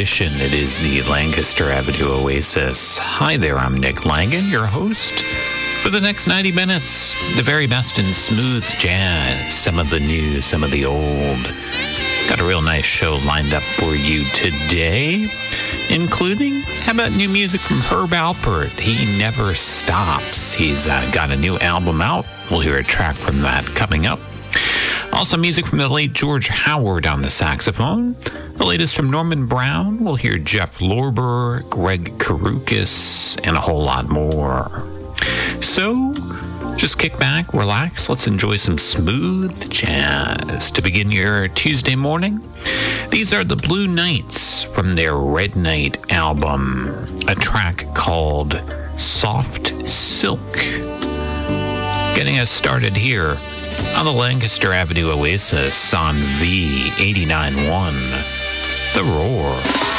edition. It is the Lancaster Avenue Oasis. Hi there, I'm Nick Langan, your host for the next 90 minutes. The very best in smooth jazz, some of the new, some of the old. Got a real nice show lined up for you today, including how about new music from Herb Alpert? He never stops. He's uh, got a new album out. We'll hear a track from that coming up. Also, music from the late George Howard on the saxophone. The latest from Norman Brown. We'll hear Jeff Lorber, Greg Karukas, and a whole lot more. So, just kick back, relax, let's enjoy some smooth jazz to begin your Tuesday morning. These are the Blue Knights from their Red Night album, a track called Soft Silk. Getting us started here on the Lancaster Avenue Oasis on V891. The Roar.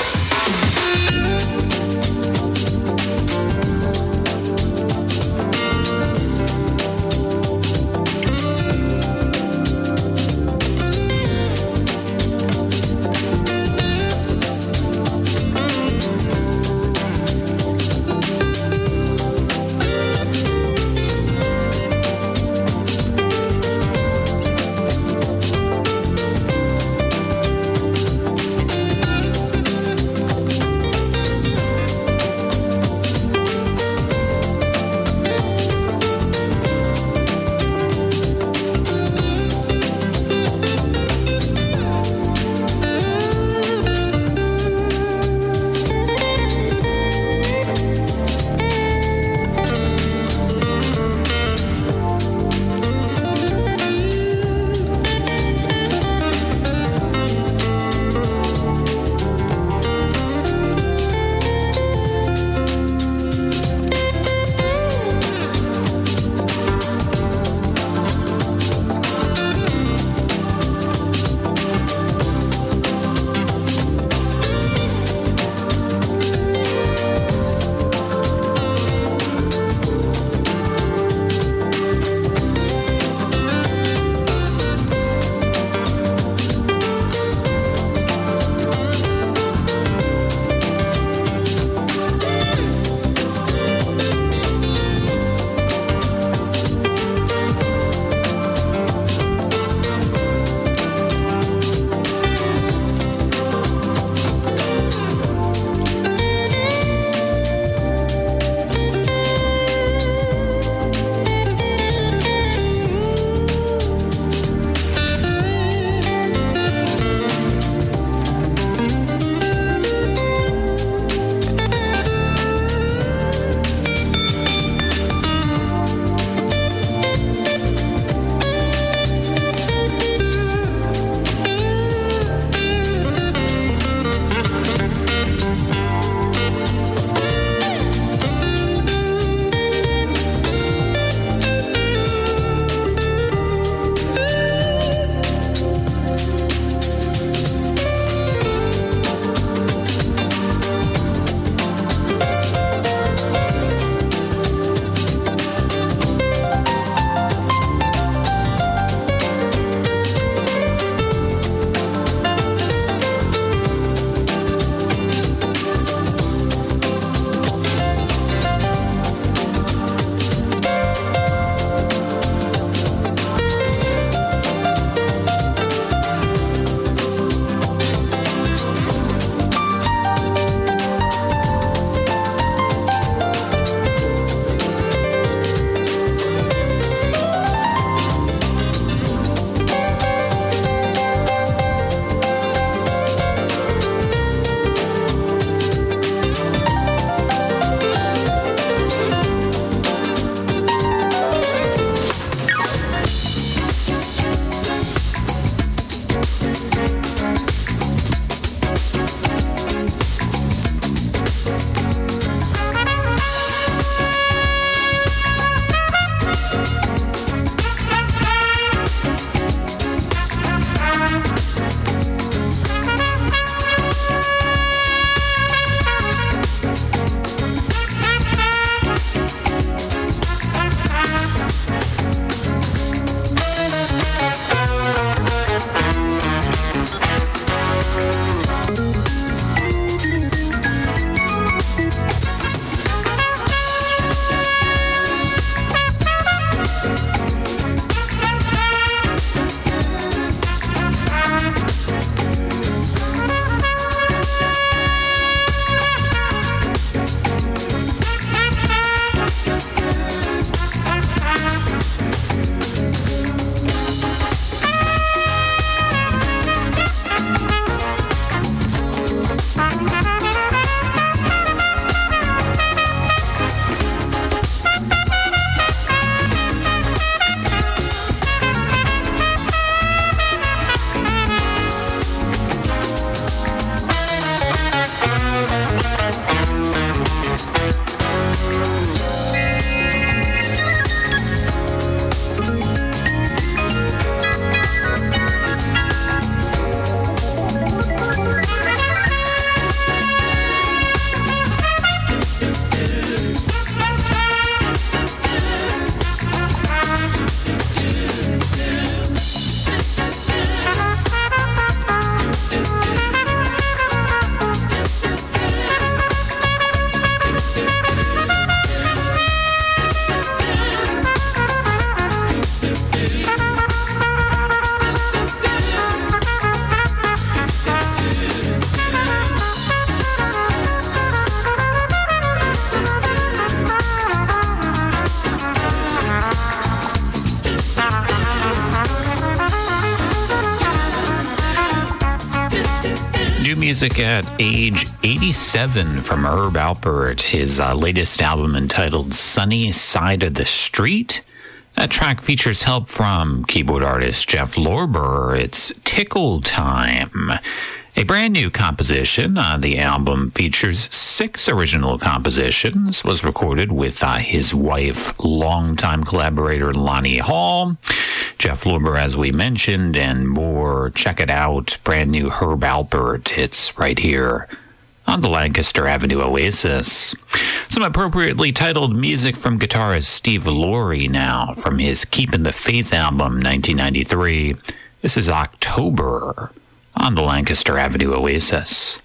Music at age 87 from Herb Alpert, his uh, latest album entitled Sunny Side of the Street. That track features help from keyboard artist Jeff Lorber. It's Tickle Time. A brand new composition on the album features six original compositions, was recorded with uh, his wife, longtime collaborator Lani Hall, Jeff Lorber, as we mentioned, and more. Check it out. Brand new Herb Alpert. It's right here on the Lancaster Avenue Oasis. Some appropriately titled music from guitarist Steve Laury now from his Keeping the Faith album 1993. This is October on the Lancaster Avenue Oasis.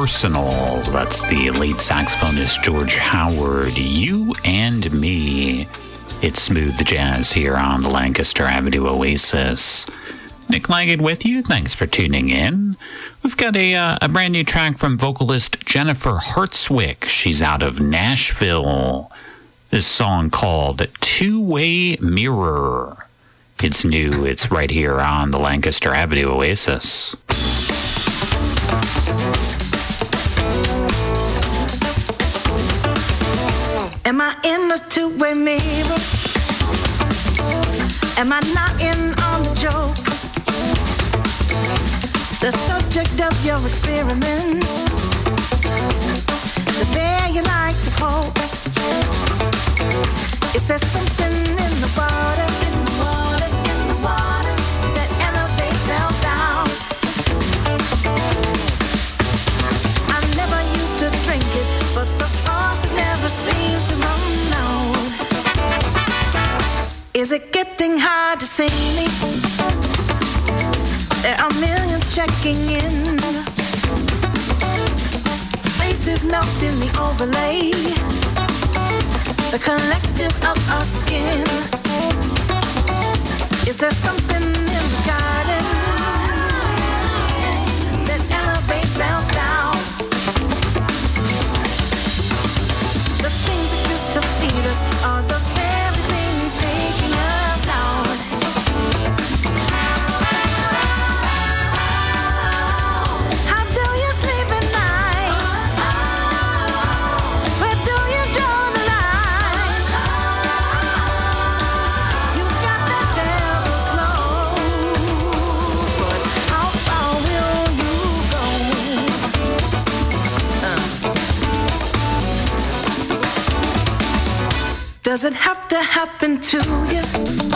Personal. That's the late saxophonist George Howard. You and Me. It's smooth jazz here on the Lancaster Avenue Oasis. Nick Langan with you. Thanks for tuning in. We've got a, uh, a brand new track from vocalist Jennifer Hartswick. She's out of Nashville. This song called Two Way Mirror. It's new. It's right here on the Lancaster Avenue Oasis. In a two-way mirror? Am I not in on the joke? The subject of your experiment. The bear you like to poke. Is there something in the water, Is it getting hard to see me? There are millions checking in. Faces melt in the overlay. The collective of our skin. Is there something Does it have to happen to you?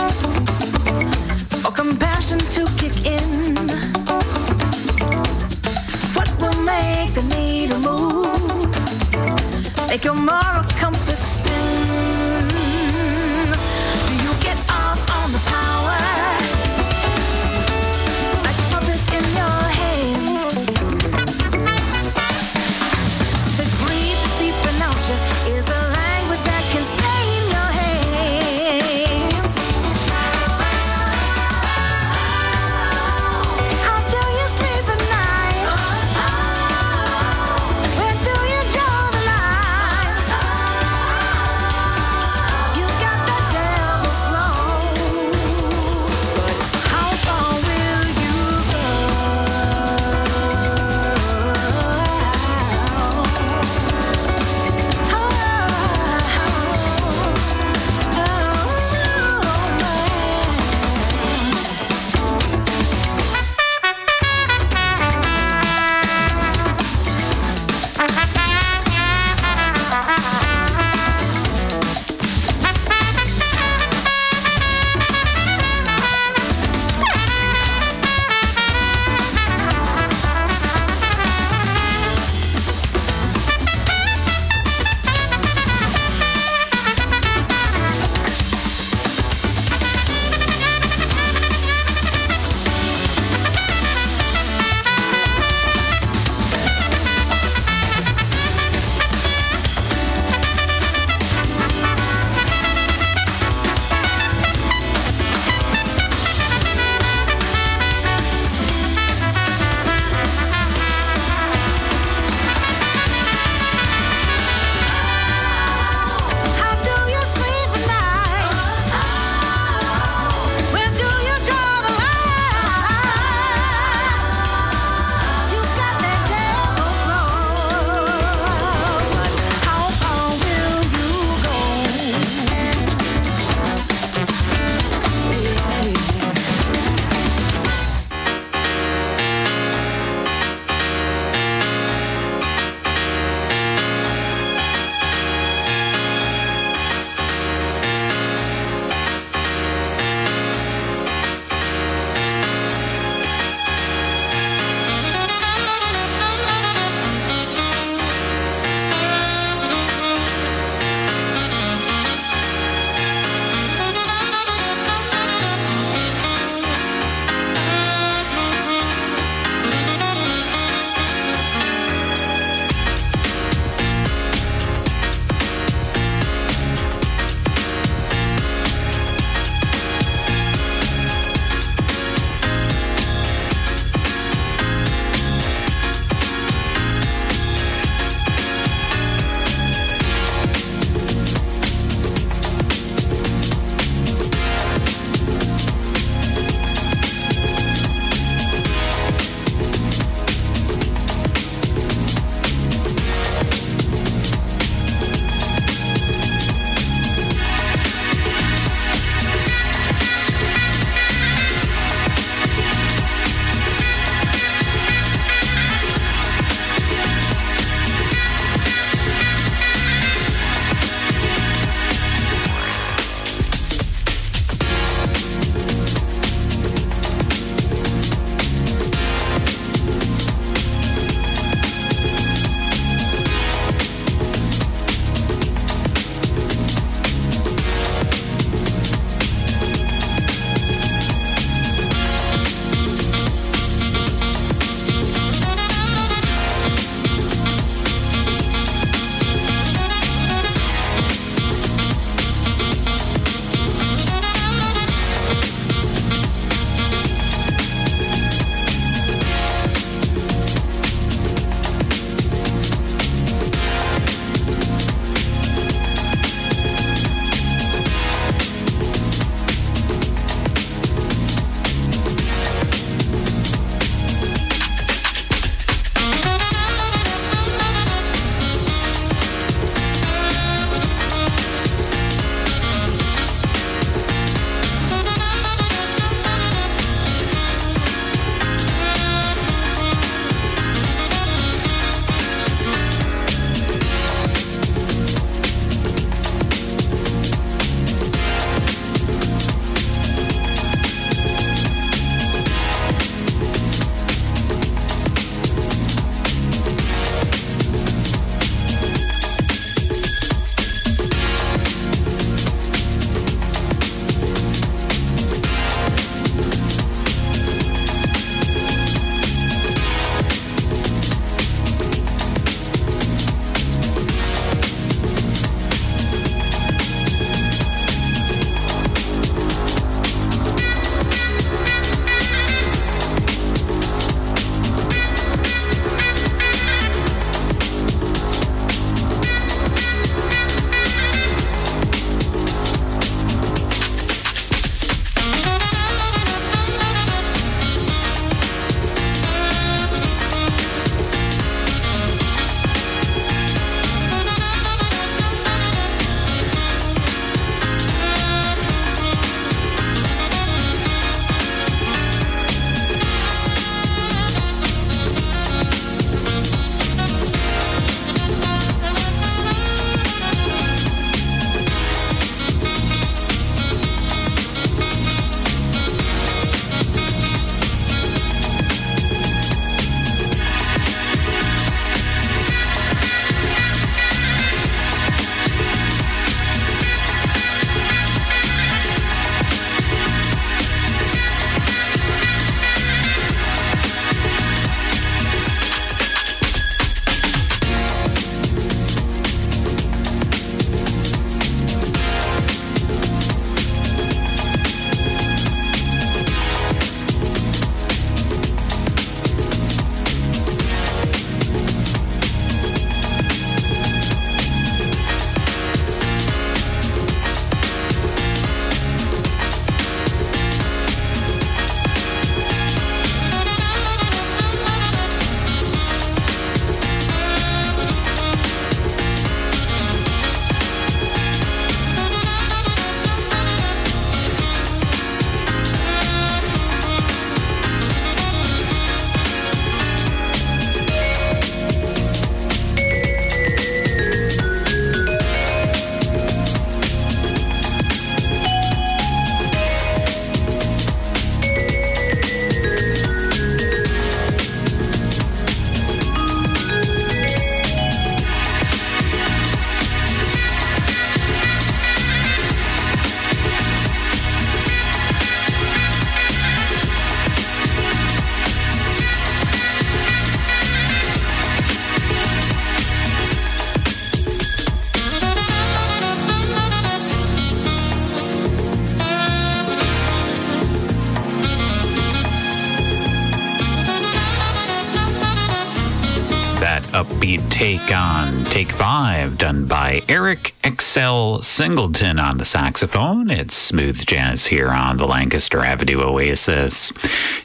Take Five, done by Eric Excel Singleton on the saxophone. It's smooth jazz here on the Lancaster Avenue Oasis.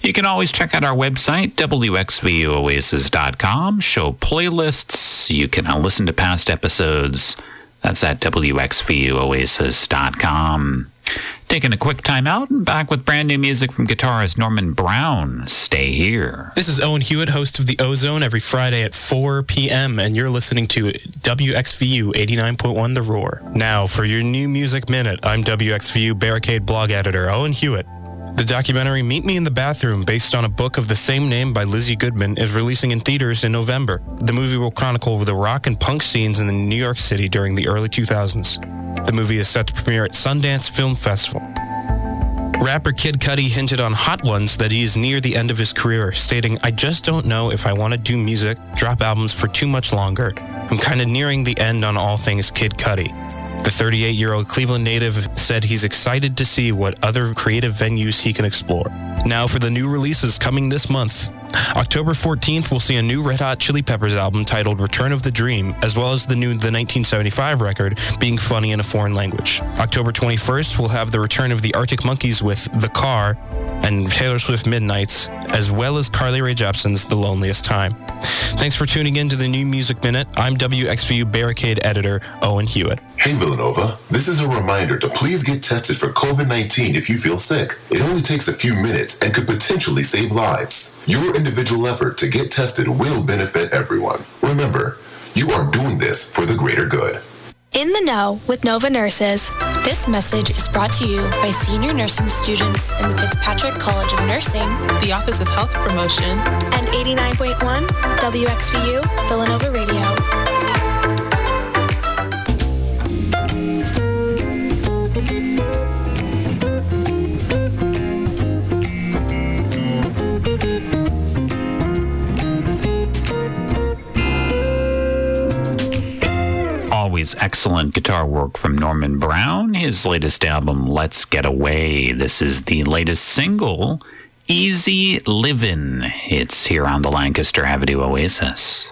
You can always check out our website, wxvuoasis.com, show playlists. You can listen to past episodes. That's at wxvuoasis.com. Taking a quick time out and back with brand new music from guitarist Norman Brown. Stay here. This is Owen Hewitt, host of The Ozone, every Friday at 4 p.m., and you're listening to WXVU 89.1 The Roar. Now, for your new music minute, I'm WXVU Barricade blog editor Owen Hewitt. The documentary Meet Me in the Bathroom, based on a book of the same name by Lizzie Goodman, is releasing in theaters in November. The movie will chronicle the rock and punk scenes in New York City during the early 2000s. The movie is set to premiere at Sundance Film Festival. Rapper Kid Cudi hinted on Hot Ones that he is near the end of his career, stating, I just don't know if I want to do music, drop albums for too much longer. I'm kind of nearing the end on all things Kid Cudi. The 38 year old Cleveland native said he's excited to see what other creative venues he can explore. Now, for the new releases coming this month. October 14th, we'll see a new Red Hot Chili Peppers album titled Return of the Dream, as well as the new The 1975 record, Being Funny in a Foreign Language. October 21st, we'll have the return of the Arctic Monkeys with The Car and Taylor Swift Midnights, as well as Carly Rae Jepsen's The Loneliest Time. Thanks for tuning in to the New Music Minute. I'm WXVU Barricade editor Owen Hewitt. Hey Villanova, this is a reminder to please get tested for COVID 19 if you feel sick. It only takes a few minutes and could potentially save lives. Your individual effort to get tested will benefit everyone. Remember, you are doing this for the greater good. In the Know with Nova Nurses. This message is brought to you by senior nursing students in the Fitzpatrick College of Nursing, the Office of Health Promotion, and 89.1 WXVU Villanova Radio. Always excellent guitar work from Norman Brown. His latest album, Let's Get Away. This is the latest single, Easy Livin'. It's here on the Lancaster Avenue Oasis.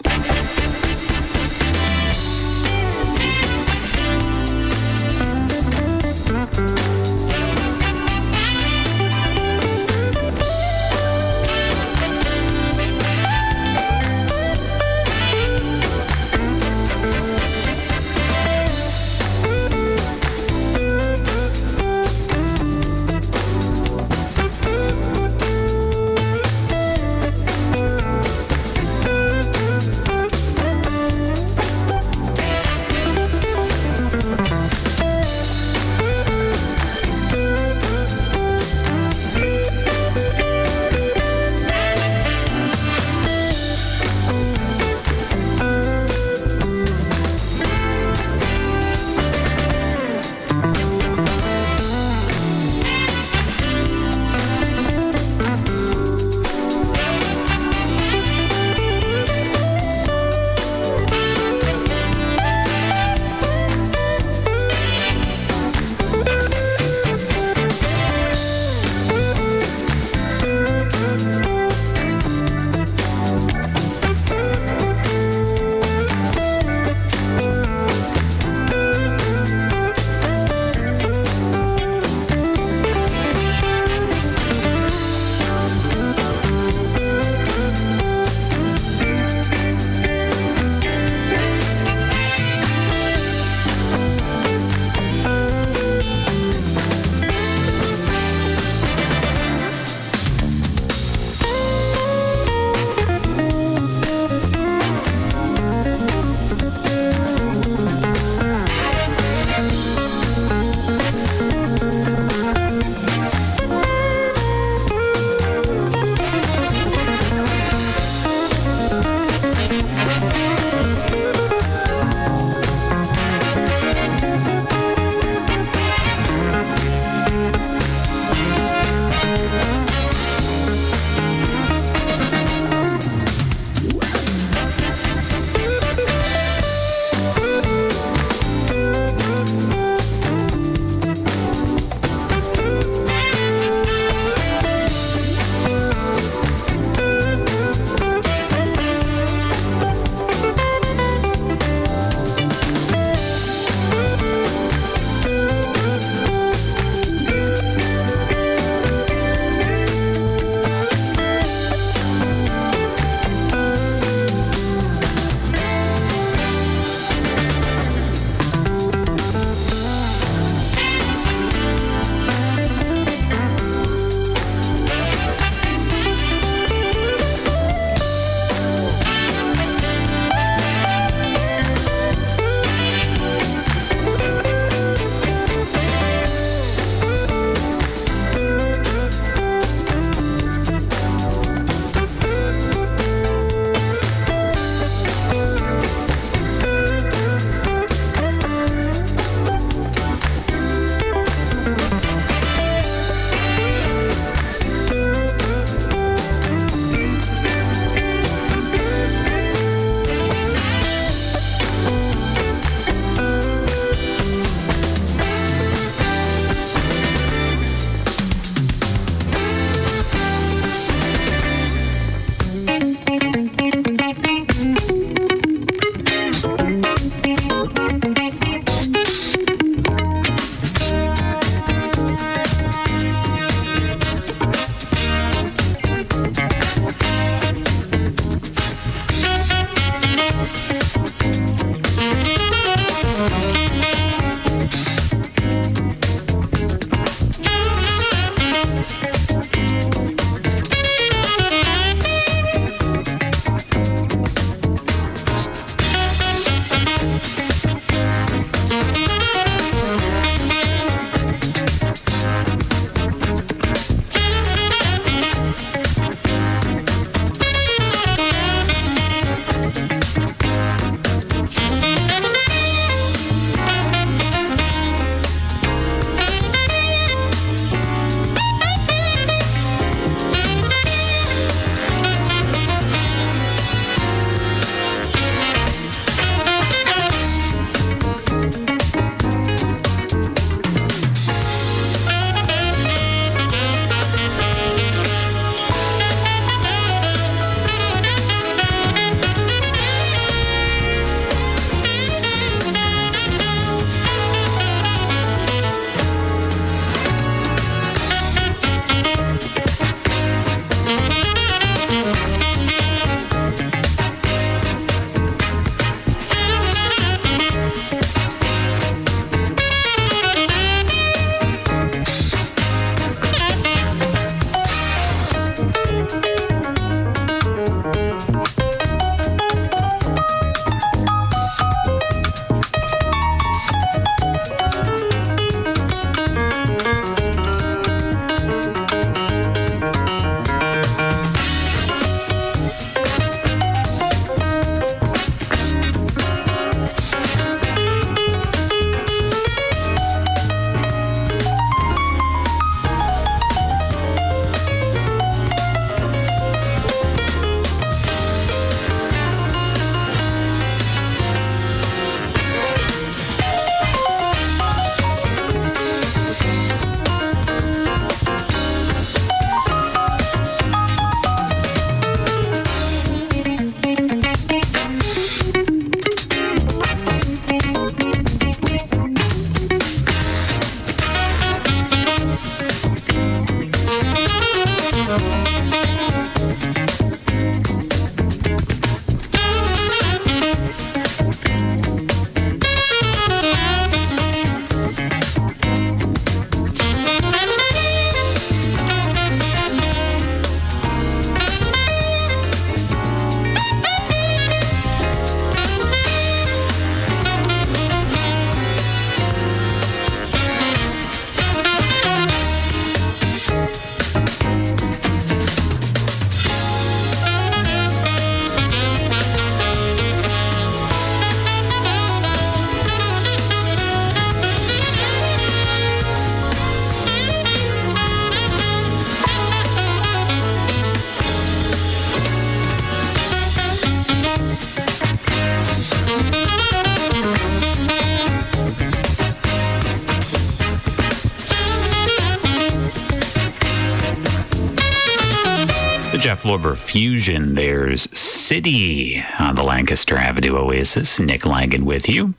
Lorber Fusion. There's City on the Lancaster Avenue Oasis. Nick Langan with you.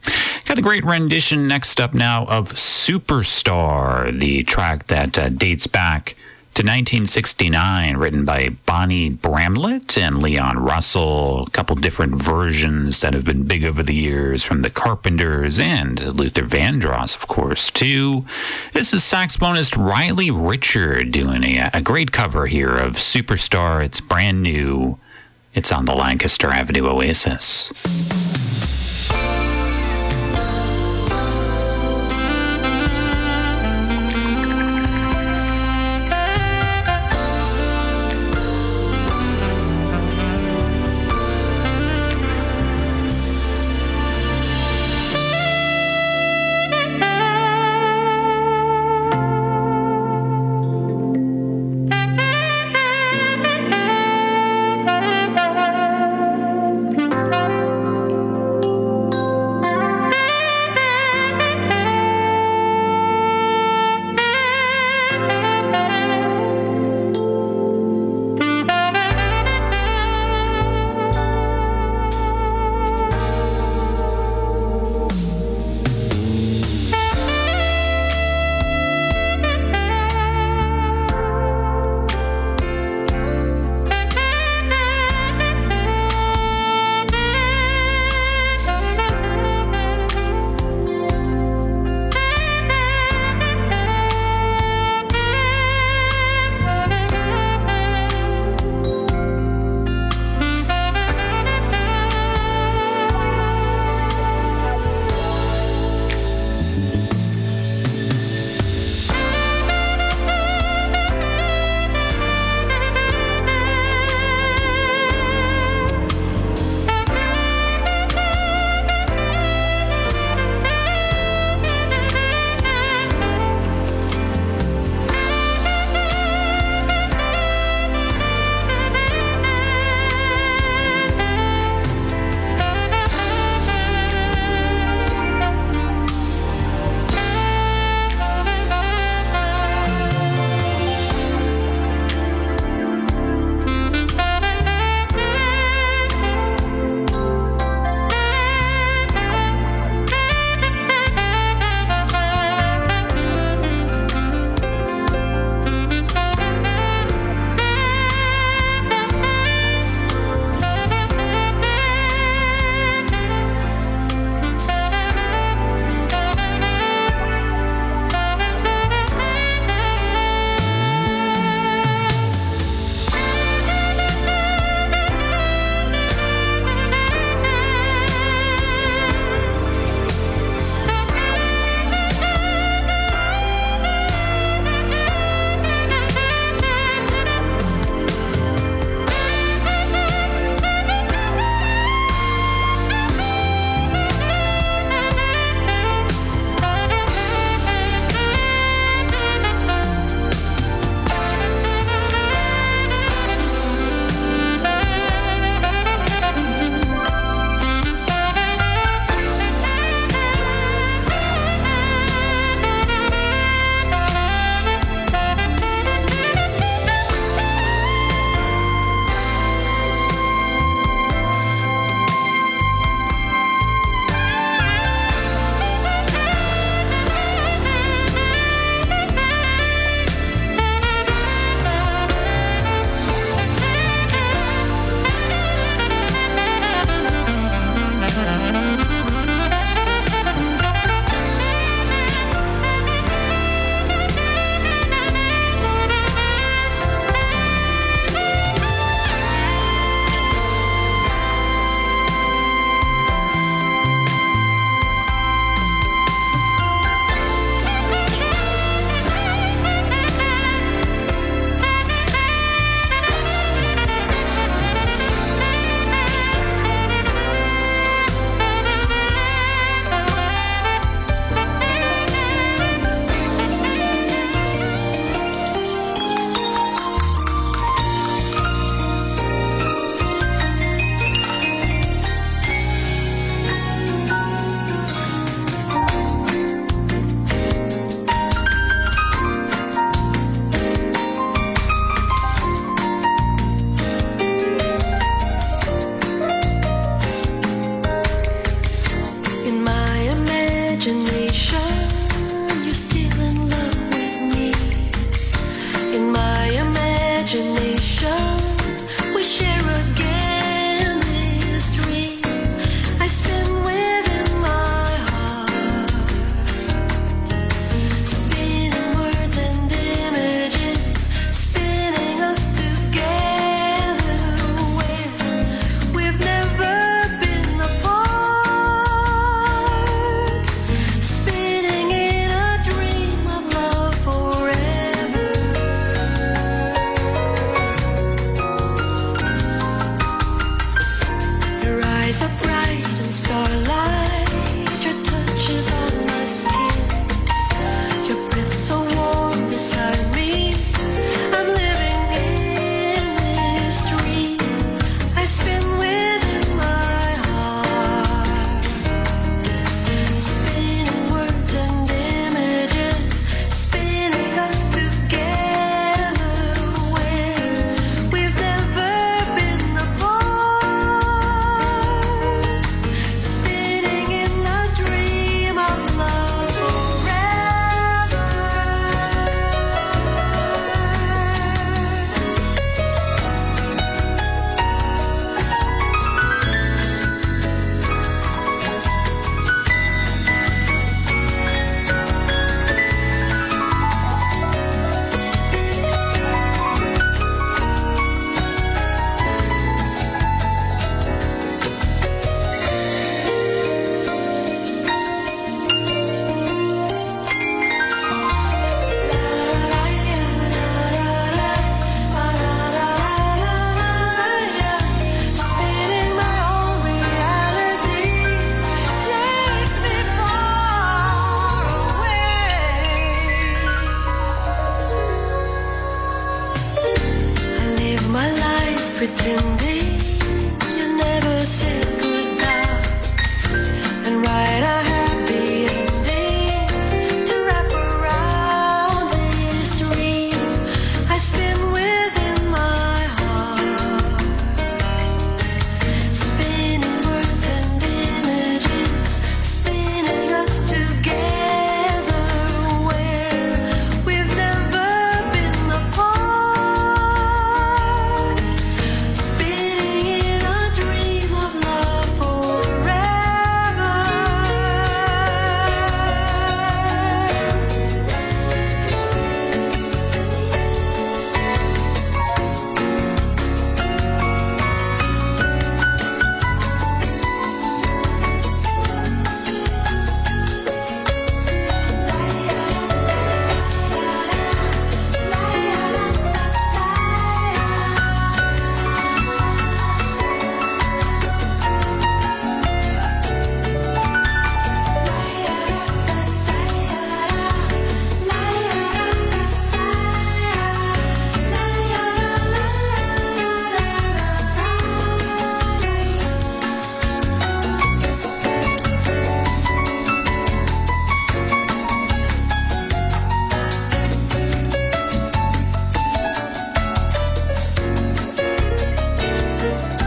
Got a great rendition next up now of Superstar, the track that uh, dates back to 1969, written by Bonnie Bramlett and Leon Russell. A couple different versions that have been big over the years from the Carpenters and Luther Vandross, of course, too. This is saxophonist Riley Richard doing a, a great cover here of Superstar. It's brand new. It's on the Lancaster Avenue Oasis.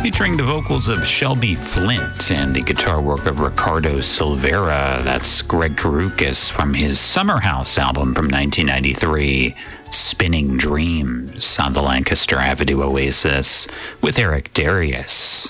featuring the vocals of Shelby Flint and the guitar work of Ricardo Silveira. That's Greg Karukas from his Summer House album from 1993, Spinning Dreams on the Lancaster Avenue Oasis with Eric Darius.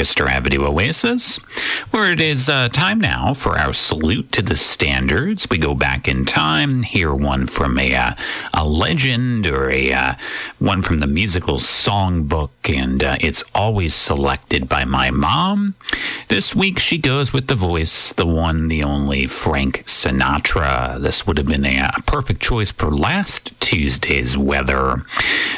Lancaster Avenue Oasis, it is uh, time now for our salute to the standards. We go back in time, hear one from a, uh, a legend or a uh, one from the musical songbook, and uh, it's always selected by my mom. This week she goes with the voice, the one, the only Frank Sinatra. This would have been a, a perfect choice for last Tuesday's weather.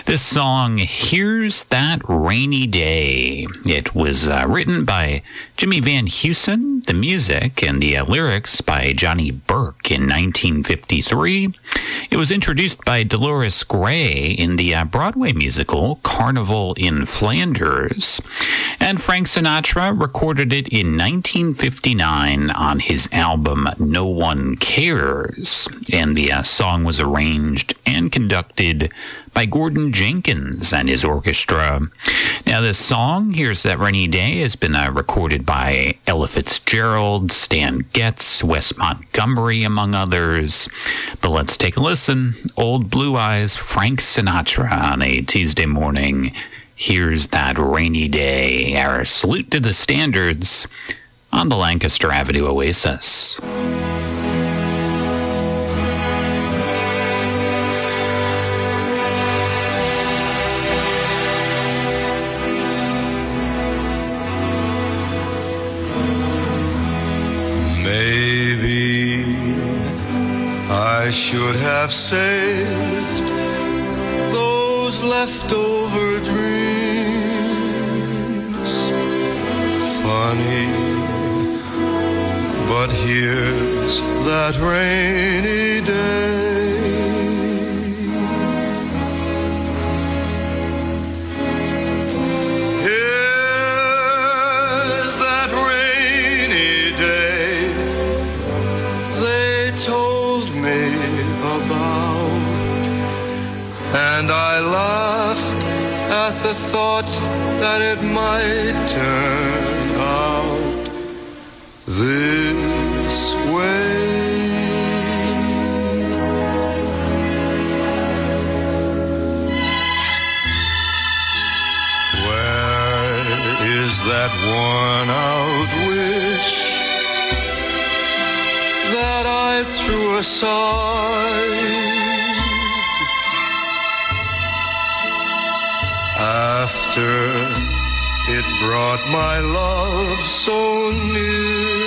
This song, Here's That Rainy Day. It was uh, written by Jimmy Van The music and the uh, lyrics by Johnny Burke in 1953. It was introduced by Dolores Gray in the uh, Broadway musical Carnival in Flanders. And Frank Sinatra recorded it in 1959 on his album No One Cares. And the uh, song was arranged and conducted by Gordon Jenkins and his orchestra. Now, this song, Here's That Rainy Day, has been uh, recorded by Ella Fitzgerald, Stan Getz, Wes Montgomery, among others. But let's take a listen. Old Blue Eyes, Frank Sinatra on a Tuesday morning. Here's That Rainy Day, our salute to the standards on the Lancaster Avenue Oasis. I should have saved those leftover dreams. Funny, but here's that rainy day. The thought that it might turn out this way. Where is that worn out wish that I threw aside? After it brought my love so near.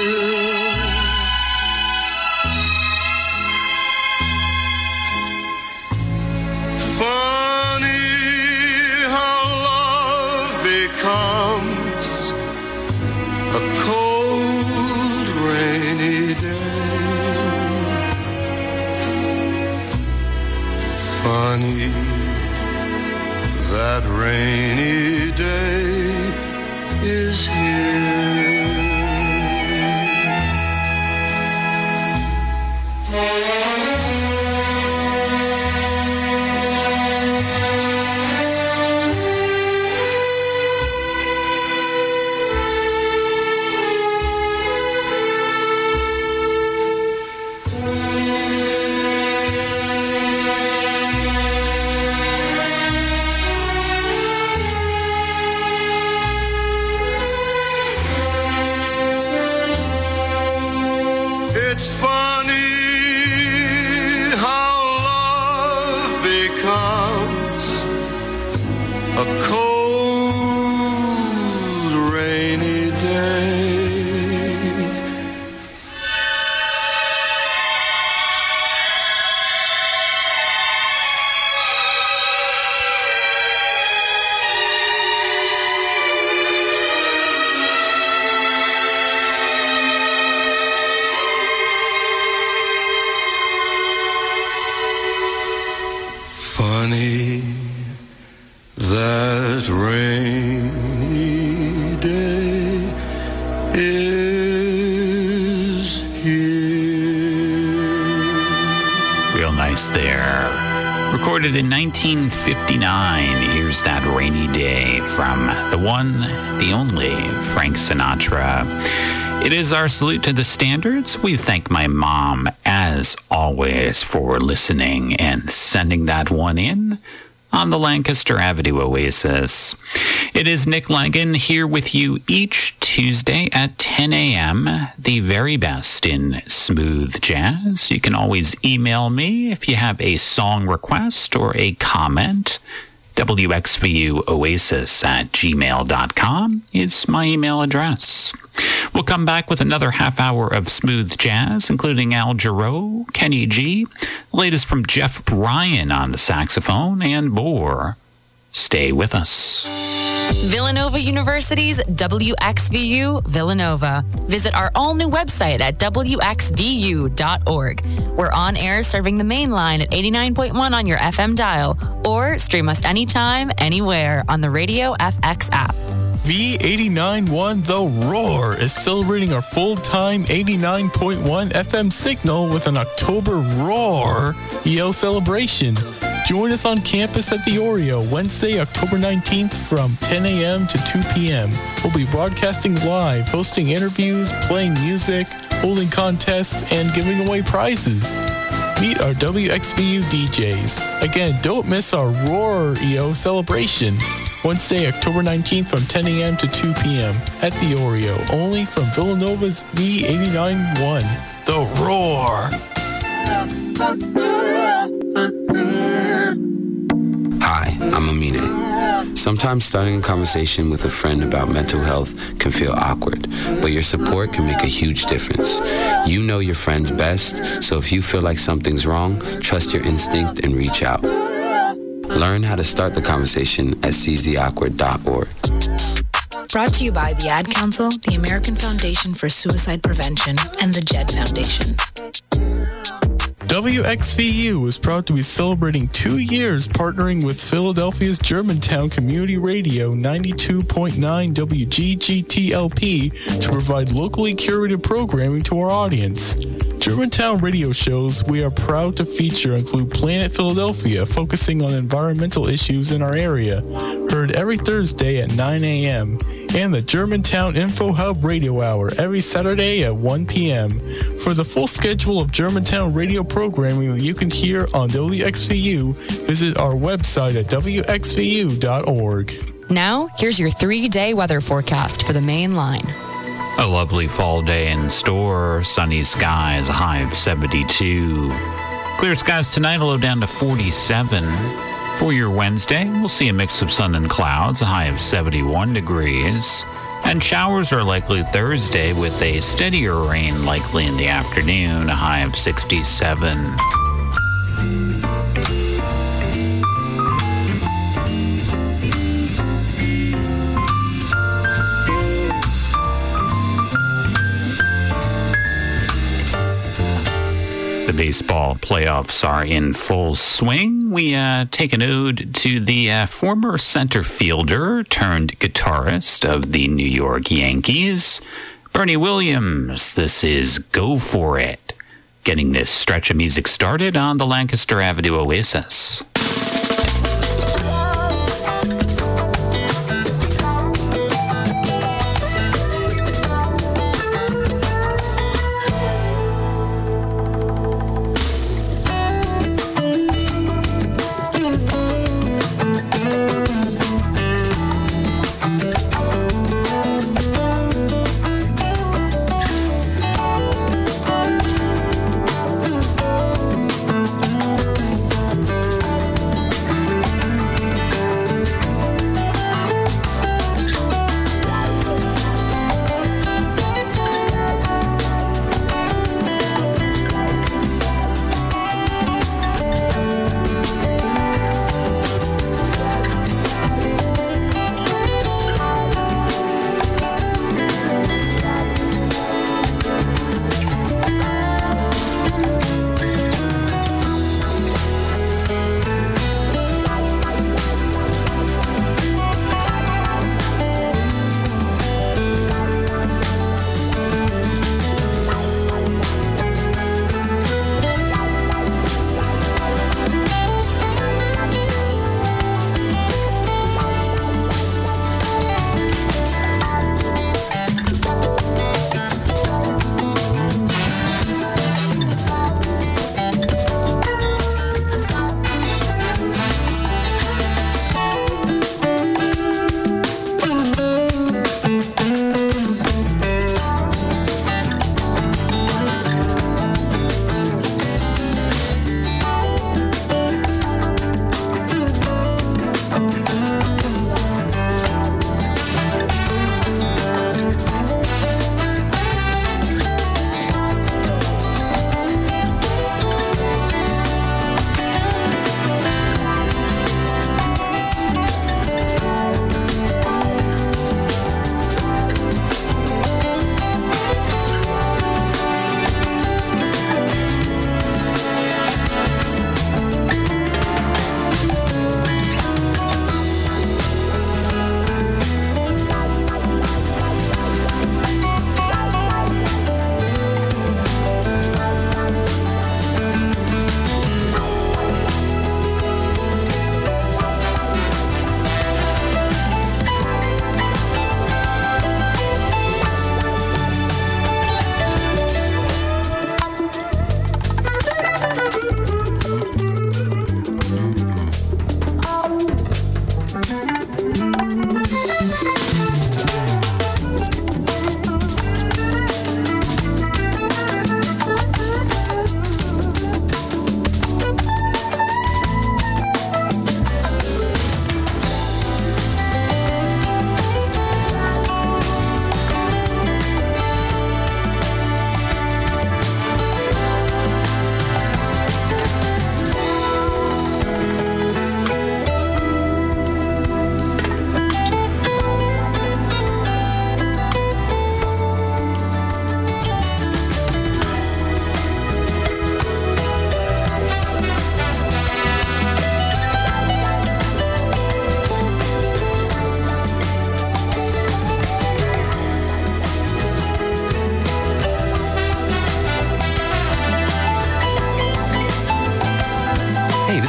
Sinatra. It is our salute to the standards. We thank my mom, as always, for listening and sending that one in on the Lancaster Avenue Oasis. It is Nick Langan here with you each Tuesday at 10 a.m., the very best in smooth jazz. You can always email me if you have a song request or a comment. WXVUOasis at gmail.com is my email address. We'll come back with another half hour of smooth jazz, including Al Jarreau, Kenny G, latest from Jeff Ryan on the saxophone, and more. Stay with us. Villanova University's WXVU Villanova. Visit our all new website at WXVU.org. We're on air serving the main line at 89.1 on your FM dial, or stream us anytime, anywhere on the Radio FX app. V89.1 The Roar is celebrating our full time 89.1 FM signal with an October Roar EO celebration. Join us on campus at the Oreo Wednesday, October 19th from 10 a.m. to 2 p.m. We'll be broadcasting live, hosting interviews, playing music, holding contests, and giving away prizes. Meet our WXVU DJs. Again, don't miss our Roar EO celebration. Wednesday, October 19th from 10 a.m. to 2 p.m. at the Oreo, only from Villanova's V89.1. The Roar. Hi, I'm Amine. Sometimes starting a conversation with a friend about mental health can feel awkward, but your support can make a huge difference. You know your friends best, so if you feel like something's wrong, trust your instinct and reach out. Learn how to start the conversation at seizetheawkward.org. Brought to you by the Ad Council, the American Foundation for Suicide Prevention, and the JED Foundation. WXVU is proud to be celebrating two years partnering with Philadelphia's Germantown Community Radio 92.9 WGGTLP to provide locally curated programming to our audience. Germantown radio shows we are proud to feature include Planet Philadelphia, focusing on environmental issues in our area, heard every Thursday at 9 a.m., and the Germantown Info Hub Radio Hour every Saturday at 1 p.m. For the full schedule of Germantown radio programming that you can hear on WXVU, visit our website at WXVU.org. Now, here's your three day weather forecast for the main line. A lovely fall day in store. Sunny skies, high of 72. Clear skies tonight, a low down to 47. For your Wednesday, we'll see a mix of sun and clouds, a high of 71 degrees. And showers are likely Thursday with a steadier rain likely in the afternoon, a high of 67. Baseball playoffs are in full swing. We uh, take an ode to the uh, former center fielder turned guitarist of the New York Yankees, Bernie Williams. This is Go For It. Getting this stretch of music started on the Lancaster Avenue Oasis.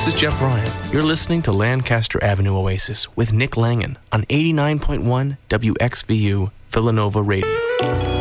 This is Jeff Ryan. You're listening to Lancaster Avenue Oasis with Nick Langan on 89.1 WXVU Villanova Radio.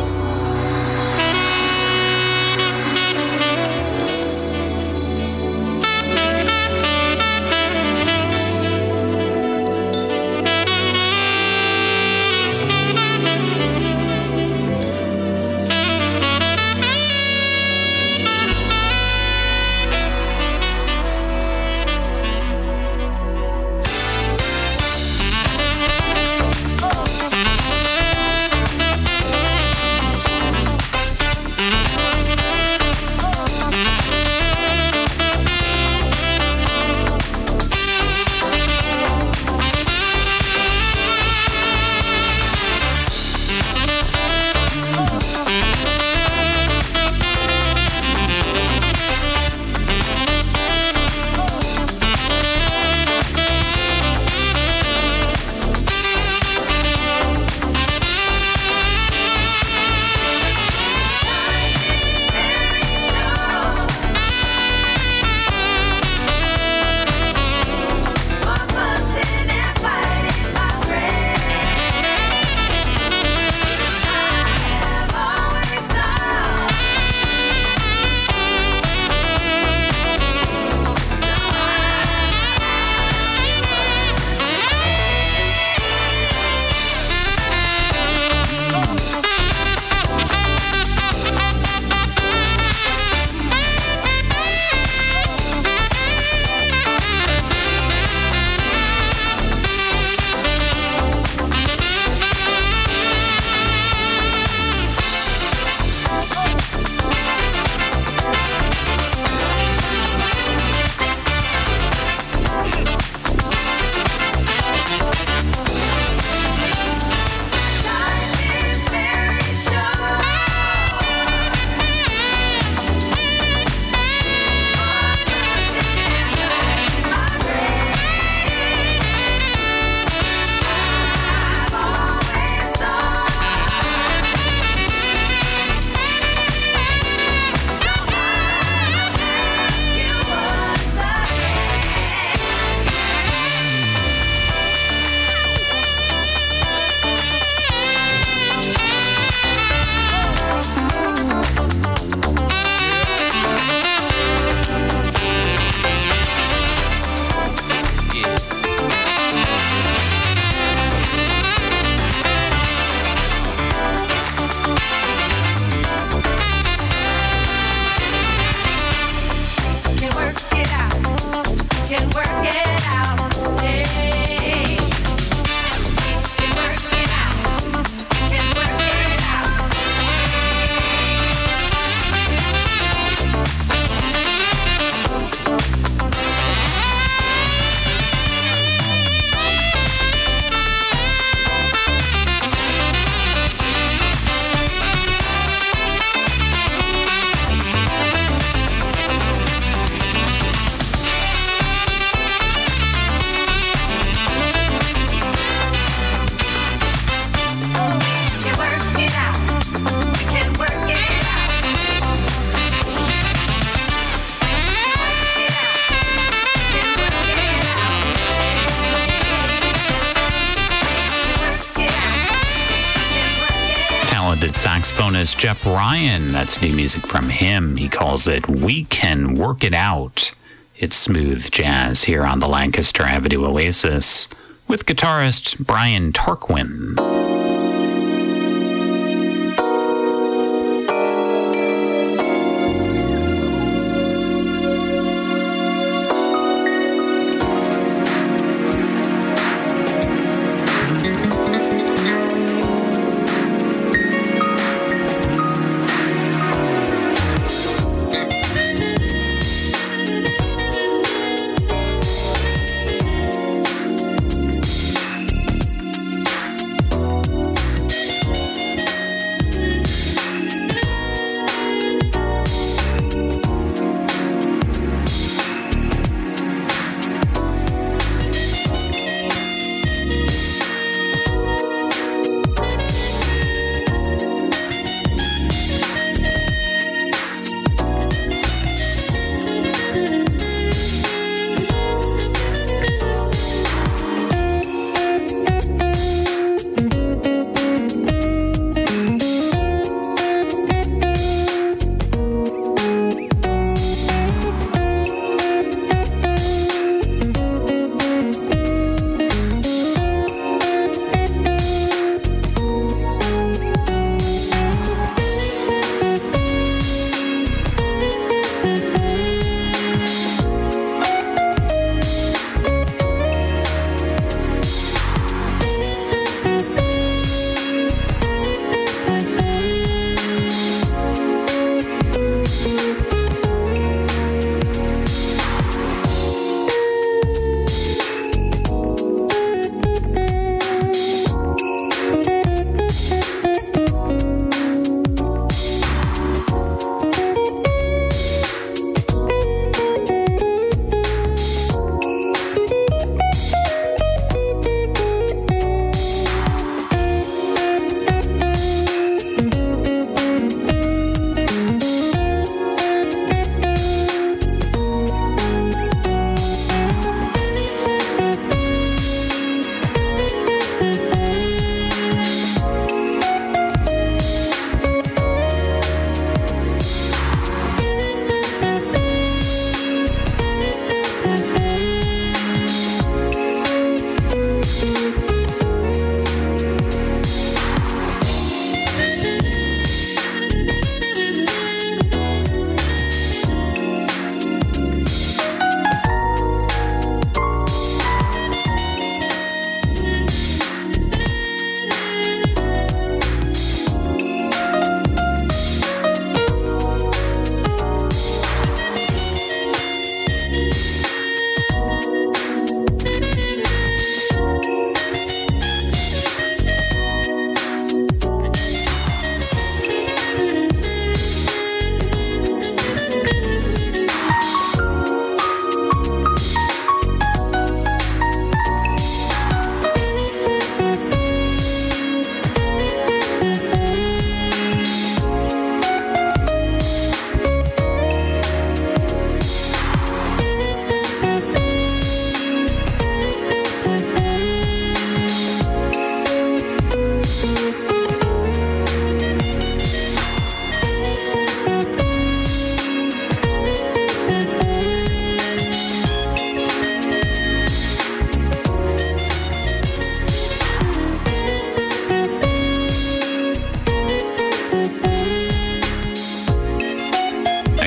Jeff Ryan. That's new music from him. He calls it We Can Work It Out. It's smooth jazz here on the Lancaster Avenue Oasis with guitarist Brian Tarquin.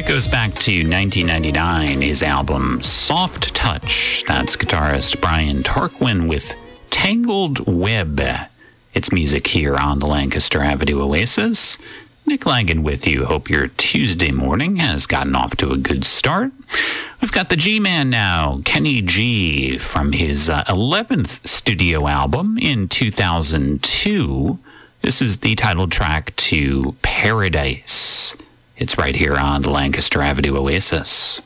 Back to 1999, his album Soft Touch. That's guitarist Brian Tarquin with Tangled Web. It's music here on the Lancaster Avenue Oasis. Nick Langan with you. Hope your Tuesday morning has gotten off to a good start. We've got the G Man now, Kenny G, from his uh, 11th studio album in 2002. This is the title track to Paradise. It's right here on the Lancaster Avenue Oasis.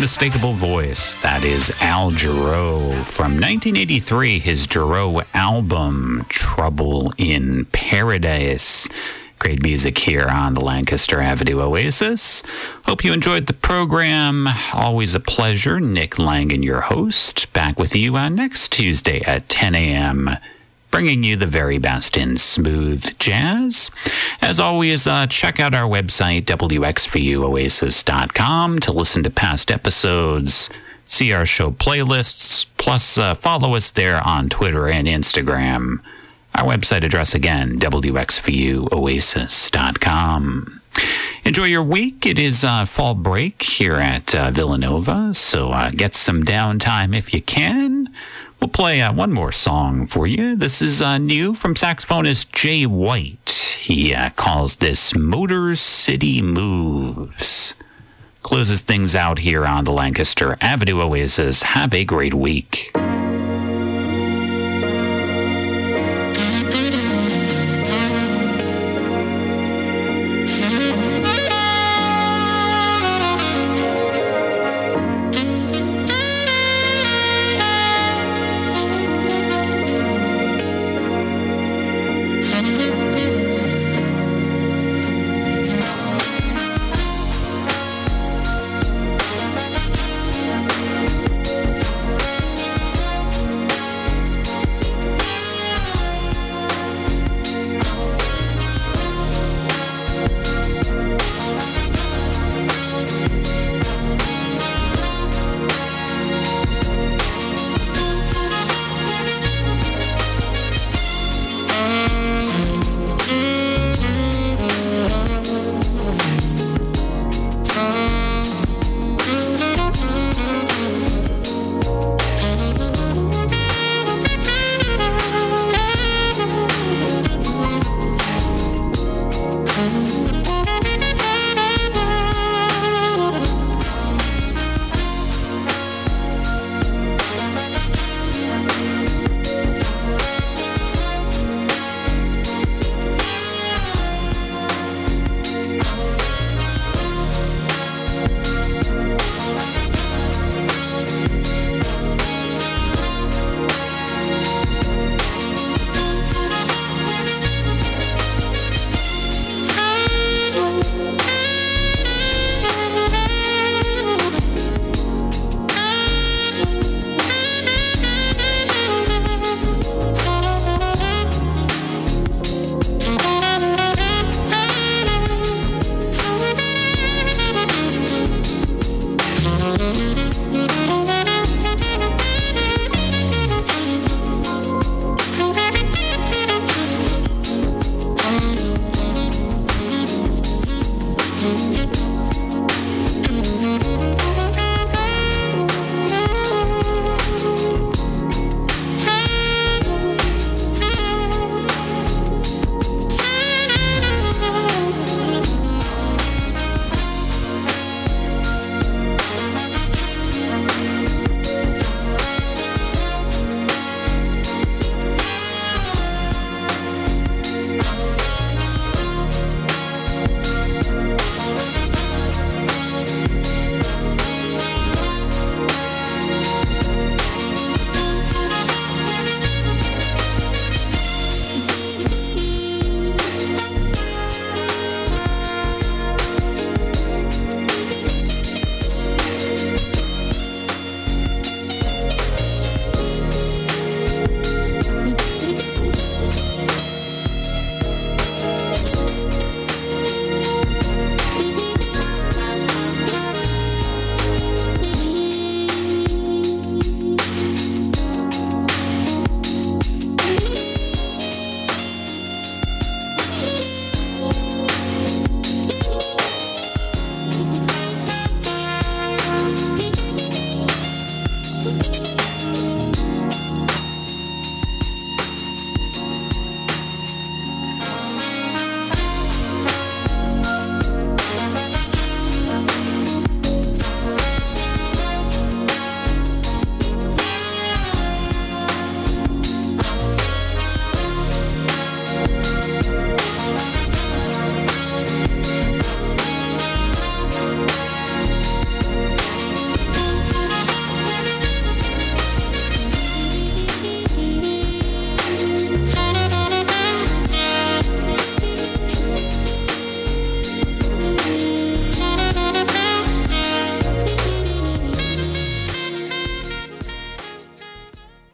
unmistakable voice. That is Al Jarreau from 1983, his Jarreau album, Trouble in Paradise. Great music here on the Lancaster Avenue Oasis. Hope you enjoyed the program. Always a pleasure. Nick Langan, your host, back with you on next Tuesday at 10 a.m bringing you the very best in smooth jazz. As always, uh, check out our website, wxvuoasis.com, to listen to past episodes, see our show playlists, plus uh, follow us there on Twitter and Instagram. Our website address again, wxvuoasis.com. Enjoy your week. It is uh, fall break here at uh, Villanova, so uh, get some downtime if you can. We'll play uh, one more song for you. This is uh, new from saxophonist Jay White. He uh, calls this Motor City Moves. Closes things out here on the Lancaster Avenue Oasis. Have a great week.